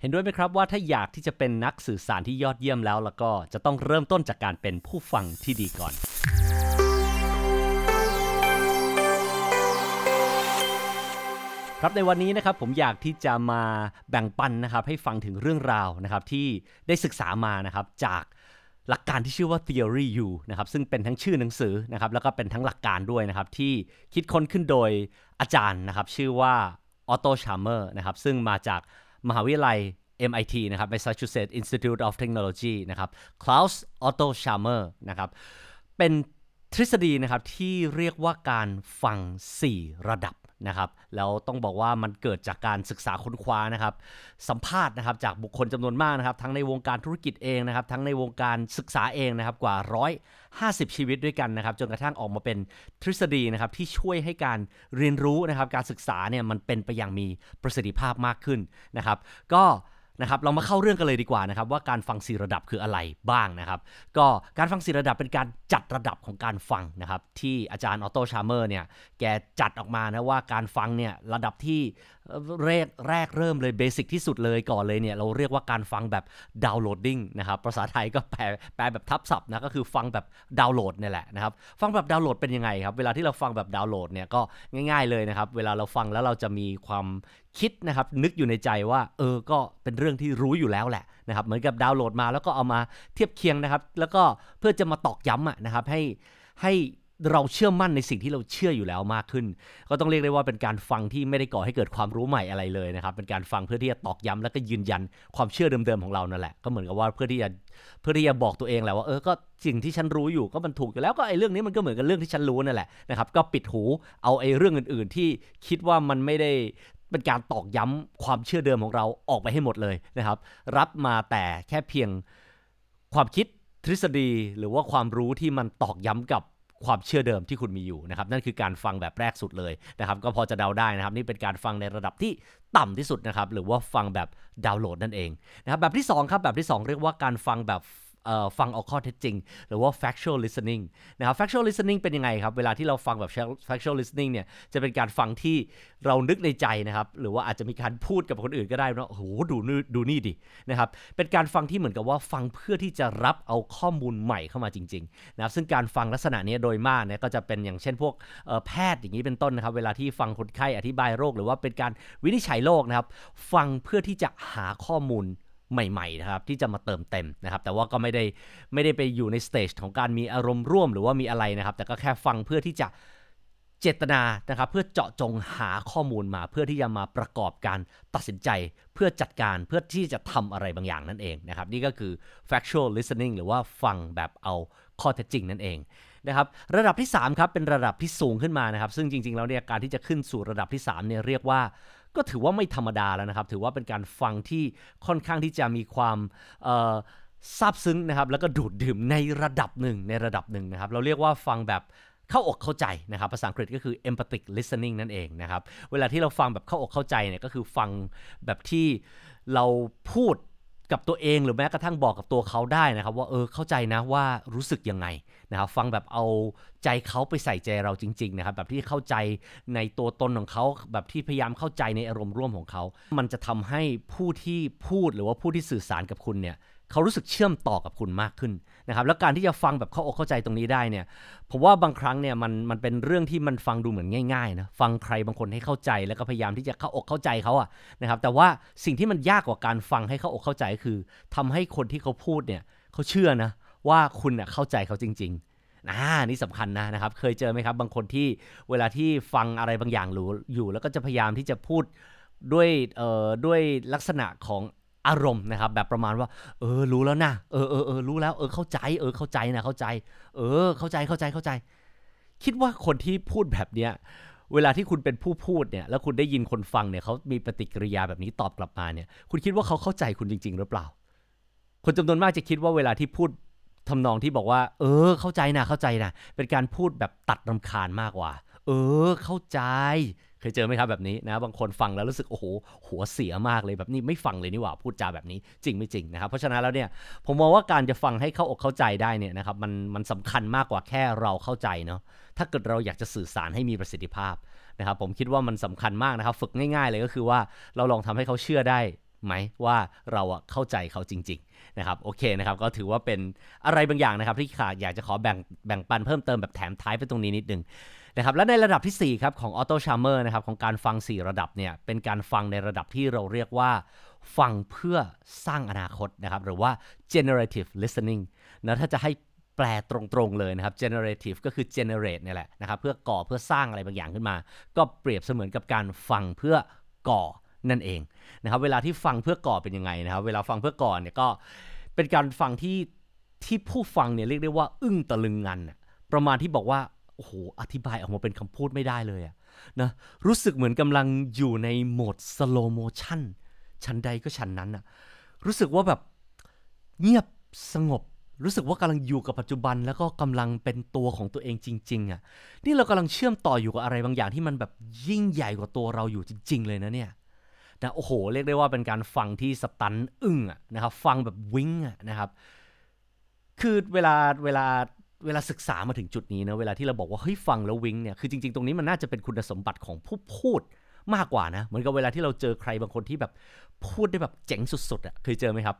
เห็นด้วยไหมครับว่าถ้าอยากที่จะเป็นนักสื่อสารที่ยอดเยี่ยมแล้ว แล้วก็จะต้องเริ่มต้นจากการเป็นผู้ฟังที่ดีก่อน ครับในวันนี้นะครับผมอยากที่จะมาแบ่งปันนะครับให้ฟังถึงเรื่องราวนะครับที่ได้ศึกษามานะครับจากหลักการที่ชื่อว่า Theory U นะครับซึ่งเป็นทั้งชื่อหนังสือนะครับแล้วก็เป็นทั้งหลักการด้วยนะครับที่คิดค้นขึ้นโดยอาจารย์นะครับชื่อว่าออโตชาร์เมอร์นะครับซึ่งมาจาก มหาวิทยาลัย MIT นะครับ Massachusetts Institute of Technology นะครับ Klaus Otto Schammer นะครับ เป็นทฤษฎีนะครับที่เรียกว่าการฟัง 4 ระดับ นะครับแล้วต้องบอกว่ามันเกิดจากการศึกษาค้นคว้านะครับสัมภาษณ์นะครับจากบุคคลจำนวนมากนะครับทั้งในวงการธุรกิจเองนะครับทั้งในวงการศึกษาเองนะครับกว่า 150 ชีวิตด้วยกันนะครับจนกระทั่งออกมาเป็นทฤษฎีนะครับที่ช่วยให้การเรียนรู้นะครับการศึกษาเนี่ยมันเป็นไปอย่างมีประสิทธิภาพมากขึ้นนะครับก็ นะครับเรามาเข้าเรื่องกันเลยดีกว่านะครับว่าการฟังสี่ระดับคืออะไรบ้างนะครับ ก็การฟังสี่ระดับเป็นการจัดระดับของการฟังนะครับ ที่อาจารย์ Otto Scharmer เนี่ยแกจัดออกมานะว่าการฟังเนี่ยระดับที่แรกแรกเริ่มเลย basic ที่สุดเลยก่อนเลยเนี่ยเราเรียกว่าการฟังแบบ downloading นะครับภาษาไทยก็แปลแปลแบบทับศัพท์นะก็คือฟังแบบดาวน์โหลดเนี่ยแหละนะครับฟังแบบดาวน์โหลดเป็นยังไงครับเวลาที่เราฟังแบบดาวน์โหลดเนี่ยก็ง่าย ๆเลยนะครับเวลาเราฟังแล้วเราจะมีความ คิดนะครับนึกอยู่ในใจว่าเออก็เป็นเรื่องที่รู้อยู่แล้วแหละนะครับเหมือนกับดาวน์โหลดมาแล้วก็เอามาเทียบเคียงนะครับ แล้วก็เพื่อจะมาตอกย้ำนะครับให้ให้เราเชื่อมั่นในสิ่งที่เราเชื่ออยู่แล้วมากขึ้น ก็ต้องเรียกได้ว่าเป็นการฟังที่ไม่ได้ก่อให้เกิดความรู้ใหม่อะไรเลยนะครับ เป็นการฟังเพื่อที่จะตอกย้ำแล้วก็ยืนยันความเชื่อเดิมๆของเรานั่นแหละ ก็เหมือนกับว่าเพื่อที่จะเพื่อที่จะบอกตัวเองแหละว่าเออก็สิ่งที่ฉันรู้อยู่ก็มันถูกอยู่แล้วก็ไอ้เรื่องนี้มันก็เหมือนกับเรื่องที่ฉันรู้นั่นแหละนะครับก็ปิดหูเอาไอ้เรื่องอื่น ๆ ที่คิดว่ามันไม่ได้ เป็นการตอกย้ำความเชื่อเดิมของเราออกไปให้หมดเลยนะครับ รับมาแต่แค่เพียงความคิดทฤษฎีหรือว่าความรู้ที่มันตอกย้ำกับความเชื่อเดิมที่คุณมีอยู่นะครับนั่นคือการฟังแบบแรกสุดเลยนะครับก็พอจะเดาได้นะครับ นี่เป็นการฟังในระดับที่ต่ำที่สุดนะครับหรือว่าฟังแบบดาวน์โหลดนั่นเองนะครับแบบที่2ครับแบบที่ 2 เรียกว่าการฟังแบบ ฟังเอาข้อเท็จจริง หรือว่า factual listening นะครับ factual listening เป็นยังไงครับ เวลาที่เราฟังแบบ factual listening เนี่ยจะเป็นการฟังที่เรานึกในใจนะครับ หรือว่าอาจจะมีการพูดกับคนอื่นก็ได้ว่าโอ้โหดูนี่ดูนี่ดินะครับเป็นการฟังที่เหมือนกับว่าฟังเพื่อที่จะรับเอาข้อมูลใหม่เข้ามาจริงๆนะครับซึ่งการฟังลักษณะนี้โดยมากเนี่ยก็จะเป็นอย่างเช่นพวกแพทย์อย่างนี้เป็นต้นนะครับ เวลาที่ฟังคนไข้อธิบายโรค หรือว่าเป็นการวินิจฉัยโรคนะครับ ฟังเพื่อที่จะหาข้อมูล ใหม่ๆนะครับที่จะมาเติมเต็มนะครับแต่ว่าก็ไม่ได้ไม่ได้ไปอยู่ในสเตจของการมีอารมณ์ร่วมหรือว่ามีอะไรนะครับ แต่ก็แค่ฟังเพื่อที่จะเจตนานะครับเพื่อเจาะจงหาข้อมูลมา เพื่อที่จะมาประกอบการตัดสินใจ เพื่อจัดการเพื่อที่จะทำอะไรบางอย่างนั่นเองนะครับนี่ก็คือ factual listening หรือว่าฟังแบบเอาข้อเท็จจริงนั่นเอง นะครับระดับที่3ครับเป็นระดับที่สูงขึ้นมานะครับ ซึ่งจริงๆแล้วเนี่ยการที่จะขึ้นสู่ระดับที่3เนี่ยเรียกว่าก็ถือว่าไม่ธรรมดาแล้วนะครับ ถือว่าเป็นการฟังที่ค่อนข้างที่จะมีความซาบซึ้งนะครับแล้วก็ดูดดื่มในระดับหนึ่งในระดับหนึ่งนะครับ เราเรียกว่าฟังแบบเข้าอกเข้าใจนะครับ ภาษาอังกฤษก็คือ empathic listening นั่นเองนะครับ เวลาที่เราฟังแบบเข้าอกเข้าใจเนี่ยก็คือฟังแบบที่เราพูด กับตัวเองหรือแม้กระทั่งบอกกับตัวเขาได้นะครับ ว่าเออเข้าใจนะว่ารู้สึกยังไงนะครับฟังแบบเอาใจเขาไปใส่ใจเราจริงๆนะครับแบบที่เข้าใจในตัวตนของเขาแบบที่พยายามเข้าใจในอารมณ์ร่วมของเขา มันจะทำให้ผู้ที่พูดหรือว่าผู้ที่สื่อสารกับคุณเนี่ยเขารู้สึกเชื่อมต่อกับคุณมากขึ้น นะครับแล้วการที่จะฟังแบบเข้าอกเข้าใจตรงนี้ได้เนี่ยผมว่าบางครั้งเนี่ยมันมันเป็นเรื่องที่มันฟังดูเหมือนง่ายๆนะฟังใครบางคนให้เข้าใจแล้วก็พยายามที่จะเข้าอกเข้าใจเขาอะนะครับแต่ว่าสิ่งที่มันยากกว่าการฟังให้เข้าอกเข้าใจคือทำให้คนที่เขาพูดเนี่ยเขาเชื่อนะว่าคุณเน่ยเข้าใจเขาจริงๆอ่านี่สำคัญนะนะครับ เคยเจอไหมครับ บางคนที่เวลาที่ฟังอะไรบางอย่างรู้อยู่ แล้วก็จะพยายามที่จะพูดด้วยเอ่อด้วยลักษณะของ อารมณ์นะครับ แบบประมาณว่า เออรู้แล้วนะเออเออเออรู้แล้วเออเข้าใจ เออเข้าใจนะเข้าใจ เออ เข้าใจเข้าใจเข้าใจ คิดว่าคนที่พูดแบบเนี้ยเวลาที่คุณเป็นผู้พูดเนี่ยแล้วคุณได้ยินคนฟังเนี่ยเขามีปฏิกิริยาแบบนี้ตอบกลับมาเนี่ยคุณคิดว่าเขาเข้าใจคุณจริง ๆ หรือเปล่า คนจำนวนมากจะคิดว่าเวลาที่พูดทำนองที่บอกว่า เออ เข้าใจนะเข้าใจนะเป็นการพูดแบบตัดรำคาญมากกว่า เออ เข้าใจ ยเจอไหมครับแบบนี้นะบางคนฟังแล้วรู้สึกโอ้โหหัวเสียมากเลยแบบนี้ไม่ฟังเลยนี่หว่าพูดจาแบบนี้จริงไม่จริงนะครับเพราะฉะนั้นแล้วเนี่ยผมมองว่าการจะฟังให้เข้าอกเข้าใจได้เนี่ยนะครับมันมันสำคัญมากกว่าแค่เราเข้าใจเนาะถ้าเกิดเราอยากจะสื่อสารให้มีประสิทธิภาพนะครับผมคิดว่ามันสำคัญมากนะครับ ฝึกง่าย ๆ เลยก็คือว่าเราลองทำให้เขาเชื่อได้ไหมว่าเราอะเข้าใจเขาจริงๆ นะครับโอเคนะครับก็ถือว่าเป็นอะไรบางอย่างนะครับที่ขาอยากจะขอแบ่งแบ่งปันเพิ่มเติมแบบแถมท้ายไปตรงนี้นิดนึงนะครับและในระดับที่ 4 ครับ ของ Auto Charmer นะครับของการฟัง 4 ระดับเนี่ยเป็นการฟังในระดับที่เราเรียกว่า ฟังเพื่อสร้างอนาคตนะครับหรือว่า generative listening นะถ้าจะให้แปลตรงๆเลยนะครับ generative ก็คือ generate เนี่ยแหละนะครับเพื่อก่อเพื่อสร้างอะไรบางอย่างขึ้นมา ก็เปรียบเสมือนกับการฟังเพื่อก่อ นั่นเองนะครับ เวลาที่ฟังเพื่อก่อเป็นยังไงนะครับ เวลาฟังเพื่อก่อเนี่ยก็เป็นการฟังที่ที่ผู้ฟังเนี่ยเรียกได้ว่าอึ้งตะลึงงันะประมาณที่บอกว่าโอ้โหอธิบายออกมาเป็นคำพูดไม่ได้เลยอะนะรู้สึกเหมือนกำลังอยู่ในโหมด slow motion ชั้นใดก็ชั้นนั้นอะรู้สึกว่าแบบเงียบสงบ รู้สึกว่ากำลังอยู่กับปัจจุบัน แล้วก็กำลังเป็นตัวของตัวเองจริง ๆอะนี่เรากำลังเชื่อมต่ออยู่กับอะไรบางอย่างที่มันแบบยิ่งใหญ่กว่าตัวเราอยู่จริง ๆ เลยนะเนี่ย นะโอ้โห เรียกได้ว่าเป็นการฟังที่สตันอึ้งอะนะครับฟังแบบวิ้งอะนะครับ คือเวลาเวลาเวลาศึกษามาถึงจุดนี้นะเวลาที่เราบอกว่าเฮ้ยฟังแล้ววิ้งเนี่ยคือจริง ๆ ตรงนี้มันน่าจะเป็นคุณสมบัติของผู้พูดมากกว่านะเหมือนกับเวลาที่เราเจอใครบางคนที่แบบพูดได้แบบเจ๋งสุดๆอะเคยเจอไหมครับ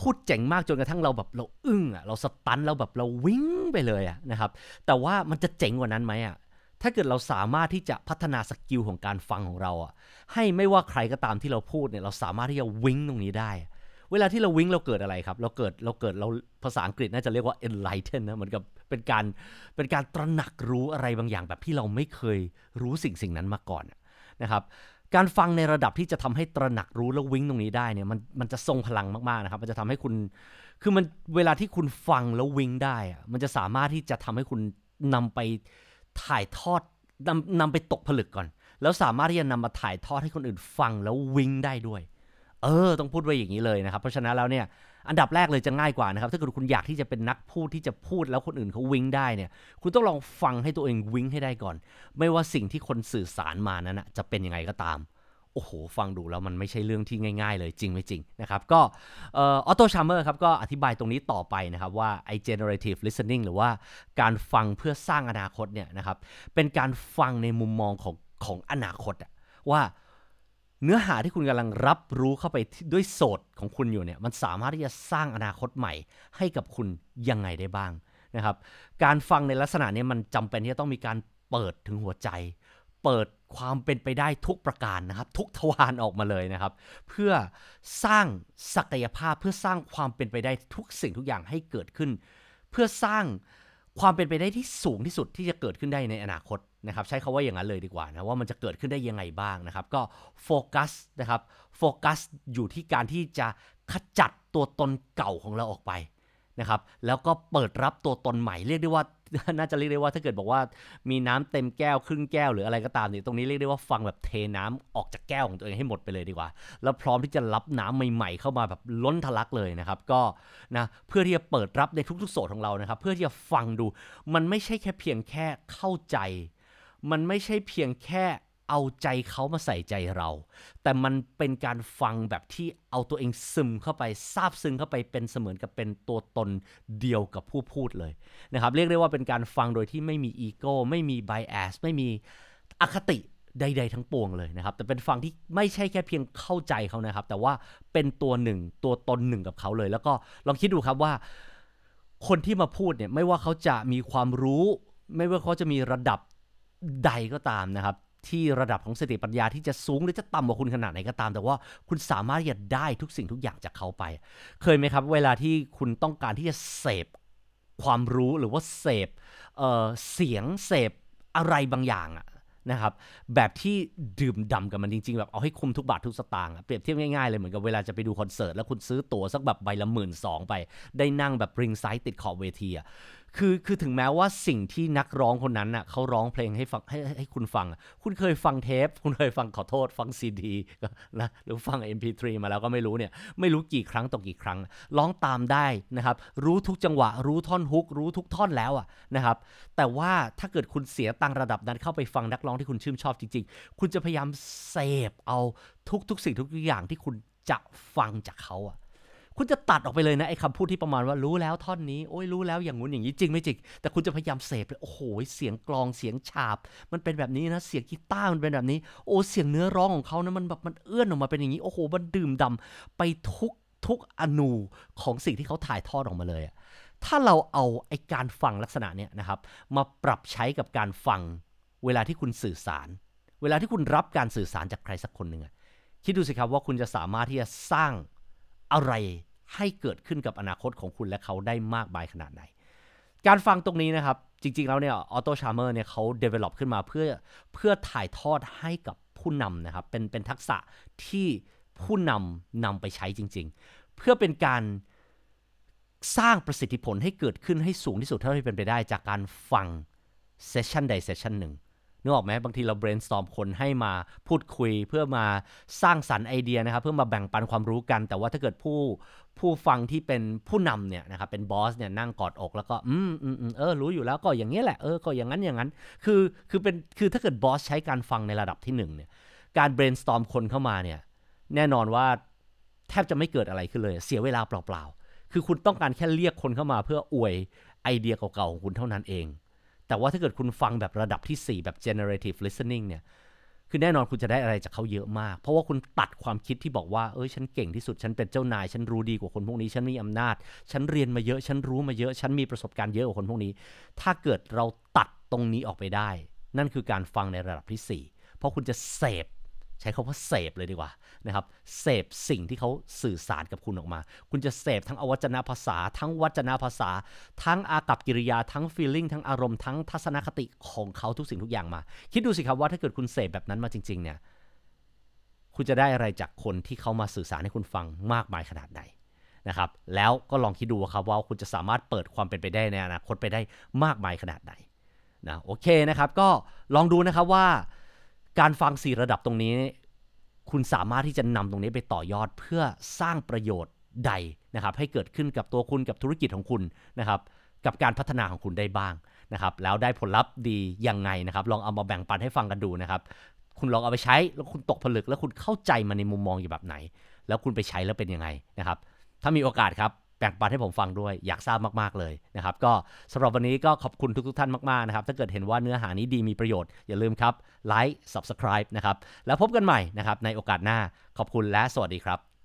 พูดเจ๋งมากจนกระทั่งเราแบบเราอึ้งอะเรา stun เราแบบเราวิ้งไปเลยอะนะครับแต่ว่ามันจะเจ๋งกว่านั้นไหมอะ ถ้าเกิดเราสามารถที่จะพัฒนา skill ของการฟังของเราอะให้ไม่ว่าใครก็ตามที่เราพูดเนี่ย เราสามารถที่จะวิ้งตรงนี้ได้ เวลาที่เราวิ้งเราเกิดอะไรครับ เราเกิดเราเกิดเราภาษาอังกฤษน่าจะเรียกว่า enlighten นะ เหมือนกับเป็นการเป็นการตระหนักรู้อะไรบางอย่างแบบที่เราไม่เคยรู้สิ่งสิ่งนั้นมาก่อนนะครับการฟังในระดับที่จะทำให้ตระหนักรู้แล้ววิ้งตรงนี้ได้เนี่ยมันมันจะทรงพลังมากๆนะครับ มันจะทำให้คุณ คือมันเวลาที่คุณฟังแล้ววิ้งได้อะมันจะสามารถที่จะทำให้คุณนำไป ถ่ายทอดนำนำไปตกผลึกก่อน แล้วสามารถที่จะนำมาถ่ายทอดให้คนอื่นฟังแล้ววิ่งได้ด้วย เออ ต้องพูดไว้อย่างนี้เลยนะครับ เพราะฉะนั้นแล้วเนี่ยอันดับแรกเลยจะง่ายกว่านะครับ ถ้าเกิดคุณอยากที่จะเป็นนักพูดที่จะพูดแล้วคนอื่นเขาวิ่งได้เนี่ย คุณต้องลองฟังให้ตัวเองวิ่งให้ได้ก่อน ไม่ว่าสิ่งที่คนสื่อสารมานั้นนะจะเป็นยังไงก็ตาม โอ้โห ฟังดูแล้วมันไม่ใช่เรื่องที่ง่าย ๆ เลยจริงไม่จริงนะครับ ก็ออโตชาร์เมอร์ครับก็อธิบายตรงนี้ต่อไปนะครับว่าไอ้ generative listening หรือว่าการฟังเพื่อสร้างอนาคตเนี่ยนะครับเป็นการฟังในมุมมองของของอนาคตว่าเนื้อหาที่คุณกำลังรับรู้เข้าไปด้วยโสดของคุณอยู่เนี่ยมันสามารถที่จะสร้างอนาคตใหม่ ให้กับคุณยังไงได้บ้างนะครับ การฟังในลักษณะนี้มันจำเป็นที่จะต้องมีการเปิดถึงหัวใจ เปิดความเป็นไปได้ทุกประการนะครับ ทุกทวารออกมาเลยนะครับ เพื่อสร้างศักยภาพเพื่อสร้างความเป็นไปได้ทุกสิ่งทุกอย่างให้เกิดขึ้น เพื่อสร้างความเป็นไปได้ที่สูงที่สุดที่จะเกิดขึ้นได้ในอนาคตนะครับ ใช้คาว่าอย่างนั้นเลยดีกว่านะว่ามันจะเกิดขึ้นได้ยังไงบ้างนะครับ ก็โฟกัสนะครับโฟกัสอยู่ที่การที่จะขจัดตัวตนเก่าของเราออกไปนะครับแล้วก็เปิดรับตัวตนใหม่เรียกได้ว่า น่าจะเรียกได้ว่าถ้าเกิดบอกว่ามีน้ำเต็มแก้วครึ่งแก้วหรืออะไรก็ตามเนี่ยตรงนี้เรียกได้ว่าฟังแบบเทน้ำออกจากแก้วของตัวเองให้หมดไปเลยดีกว่า แล้วพร้อมที่จะรับน้ำใหม่ๆ เข้ามาแบบล้นทะลักเลยนะครับ ก็นะเพื่อที่จะเปิดรับในทุกๆโสดของเรานะครับ เพื่อที่จะฟังดู มันไม่ใช่แค่เพียงแค่เข้าใจ มันไม่ใช่เพียงแค่ เอาใจเขามาใส่ใจเรา แต่มันเป็นการฟังแบบที่เอาตัวเองซึมเข้าไปซาบซึ้งเข้าไปเป็นเสมือนกับเป็นตัวตนเดียวกับผู้พูดเลยนะครับ เรียกได้ว่าเป็นการฟังโดยที่ไม่มีอีโก้ไม่มีไบแอสไม่มีอคติใดๆทั้งปวงเลยนะครับ แต่เป็นฟังที่ไม่ใช่แค่เพียงเข้าใจเขานะครับ แต่ว่าเป็นตัวหนึ่งตัวตนหนึ่งกับเขาเลย แล้วก็ลองคิดดูครับว่า คนที่มาพูดเนี่ยไม่ว่าเขาจะมีความรู้ ไม่ว่าเขาจะมีระดับใดก็ตามนะครับ ที่ระดับของสติปัญญาที่จะสูงหรือจะต่ำกว่าคุณขนาดไหนก็ตาม แต่ว่าคุณสามารถที่จะได้ทุกสิ่งทุกอย่างจากเขาไป เคยไหมครับ เวลาที่คุณต้องการที่จะเสพความรู้หรือว่าเสพเเสียงเสพอะไรบางอย่างอะนะครับแบบที่ดื่มด่ำกับมันจริงๆ แบบเอาให้คุ้มทุกบาททุกสตางค์เปรียบเทียบง่ายๆเลยเหมือนกับเวลาจะไปดูคอนเสิร์ตแล้วคุณซื้อตั๋วสักแบบใบละหมื่นสองไป ได้นั่งแบบริงไซต์ติดขอบเวทีอะ คือคือถึงแม้ว่าสิ่งที่นักร้องคนนั้นน่ะเขาร้องเพลงให้ฟังให้ให้คุณฟัง คุณเคยฟังเทป คุณเคยฟังขอโทษ ฟังซีดีนะหรือฟัง MP3 มาแล้วก็ไม่รู้เนี่ย ไม่รู้กี่ครั้งต่อกี่ครั้ง ร้องตามได้นะครับ รู้ทุกจังหวะ รู้ท่อนฮุก รู้ทุกท่อนแล้วอะนะครับ แต่ว่าถ้าเกิดคุณเสียตังระดับนั้นเข้าไปฟังนักร้องที่คุณชื่นชอบจริง ๆ คุณจะพยายามเสพเอาทุกๆสิ่งทุกอย่างที่คุณจะฟังจากเขาอะ คุณจะตัดออกไปเลยนะไอ้คำพูดที่ประมาณว่ารู้แล้วท่อนนี้โอ้ยรู้แล้วอย่างงู้นอย่างนี้จริงไม่จริง แต่คุณจะพยายามเสพเลยโอ้โหเสียงกลองเสียงฉาบ มันเป็นแบบนี้นะเสียงกีตาร์มันเป็นแบบนี้ โอ้เสียงเนื้อร้องของเขานะมันแบบมันเอื้อนออกมาเป็นอย่างนี้โอ้โหมันดื่มดำไปทุกทุกอนูของสิ่งที่เขาถ่ายทอดออกมาเลยอะถ้าเราเอาไอ้การฟังลักษณะเนี้ยนะครับ มาปรับใช้กับการฟังเวลาที่คุณสื่อสาร เวลาที่คุณรับการสื่อสารจากใครสักคนหนึ่งคิดดูสิครับว่าคุณจะสามารถที่จะสร้าง อะไรให้เกิดขึ้นกับอนาคตของคุณและเขาได้มากมายขนาดไหน การฟังตรงนี้นะครับ จริงๆ แล้วเนี่ยออโตชาร์เมอร์เนี่ยเขา develop ขึ้นมาเพื่อเพื่อถ่ายทอดให้กับผู้นำนะครับ เป็นเป็นทักษะที่ผู้นำนำไปใช้จริง ๆ เพื่อเป็นการสร้างประสิทธิผลให้เกิดขึ้นให้สูงที่สุดเท่าที่เป็นไปได้จากการฟังเซสชันใดเซสชันหนึ่ง นึกออกไหมบางทีเรา brainstorm คนให้มาพูดคุย เพื่อมาสร้างสรรค์ไอเดียนะครับ เพื่อมาแบ่งปันความรู้กัน แต่ว่าถ้าเกิดผู้ผู้ฟังที่เป็นผู้นำเนี่ยนะครับเป็นบอสเนี่ยนั่งกอดอกแล้วก็อืมอืมเออรู้อยู่แล้วก็อย่างนี้แหละเออก็อย่างนั้นอย่างนั้น คือคือเป็นคือถ้าเกิดบอสใช้การฟังในระดับที่หนึ่งเนี่ยการ brainstorm คนเข้ามาเนี่ยแน่นอนว่าแทบจะไม่เกิดอะไรขึ้นเลย เสียเวลาเปล่าๆ คือคุณต้องการแค่เรียกคนเข้ามาเพื่ออวยไอเดียเก่าๆของคุณเท่านั้นเอง แต่ว่าถ้าเกิดคุณฟังแบบระดับที่ 4 แบบ generative listening เนี่ย คือแน่นอนคุณจะได้อะไรจากเขาเยอะมาก เพราะว่าคุณตัดความคิดที่บอกว่า เอ้ย ฉันเก่งที่สุด ฉันเป็นเจ้านาย ฉันรู้ดีกว่าคนพวกนี้ ฉันมีอำนาจ ฉันเรียนมาเยอะ ฉันรู้มาเยอะ ฉันมีประสบการณ์เยอะกว่าคนพวกนี้ ถ้าเกิดเราตัดตรงนี้ออกไปได้ นั่นคือการฟังในระดับที่ 4 เพราะคุณจะเสพ ใช้คาว่าเสพเลยดีกว่านะครับเสพสิ่งที่เขาสื่อสารกับคุณออกมา คุณจะเสพทั้งอวัจนภาษา ทั้งวัจนภาษา ทั้งอากับกิริยาทั้ง feeling ทั้งอารมณ์ทั้งทัศนคติของเขาทุกสิ่งทุกอย่างมา คิดดูสิครับว่าถ้าเกิดคุณเสพแบบนั้นมาจริง ๆ เนี่ย คุณจะได้อะไรจากคนที่เขามาสื่อสารให้คุณฟังมากมายขนาดไหนนะครับ แล้วก็ลองคิดดูครับว่าคุณจะสามารถเปิดความเป็นไปได้ในอนาคตไปได้มากมายขนาดไหนนะโอเคนะครับ ก็ลองดูนะครับว่า การฟังสี่ระดับตรงนี้ คุณสามารถที่จะนำตรงนี้ไปต่อยอดเพื่อสร้างประโยชน์ใดนะครับ ให้เกิดขึ้นกับตัวคุณกับธุรกิจของคุณนะครับ กับการพัฒนาของคุณได้บ้างนะครับ แล้วได้ผลลัพธ์ดียังไงนะครับ ลองเอามาแบ่งปันให้ฟังกันดูนะครับ คุณลองเอาไปใช้แล้วคุณตกผลึกแล้วคุณเข้าใจมันในมุมมองอยู่แบบไหน แล้วคุณไปใช้แล้วเป็นยังไงนะครับ ถ้ามีโอกาสครับ แบ่งปันให้ผมฟังด้วยอยากทราบมากๆเลยนะครับ ก็สำหรับวันนี้ก็ขอบคุณทุกๆท่านมากๆนะครับ ถ้าเกิดเห็นว่าเนื้อหานี้ดีมีประโยชน์ อย่าลืมครับไลค์ subscribe นะครับ แล้วพบกันใหม่นะครับในโอกาสหน้าขอบคุณและสวัสดีครับ